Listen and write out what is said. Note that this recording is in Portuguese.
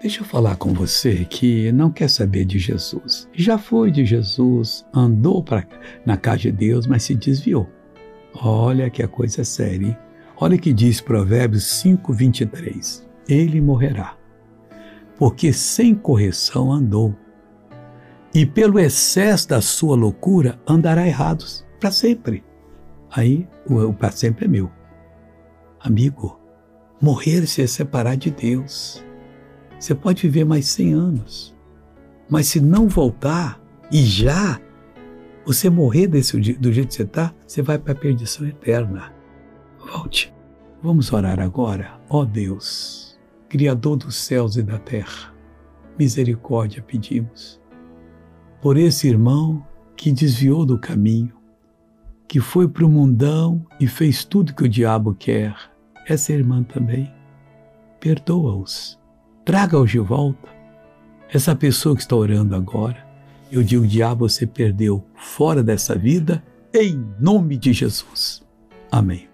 Deixa eu falar com você que não quer saber de Jesus. Já foi de Jesus, andou pra, na casa de Deus, mas se desviou. Olha que a coisa é séria. Hein? Olha que diz Provérbios 5, 23. Ele morrerá, porque sem correção andou, e pelo excesso da sua loucura andará errados para sempre. Aí o, para sempre é meu. Amigo, morrer se é separar de Deus. Você pode viver mais 100 anos, mas se não voltar e já você morrer desse, do jeito que você está, você vai para a perdição eterna. Volte. Vamos orar agora. Ó oh Deus, Criador dos céus e da terra, misericórdia pedimos por esse irmão que desviou do caminho, que foi para o mundão e fez tudo que o diabo quer. Essa irmã também. Perdoa-os. Traga-os de volta. Essa pessoa que está orando agora, eu digo, diabo, você perdeu fora dessa vida, em nome de Jesus. Amém.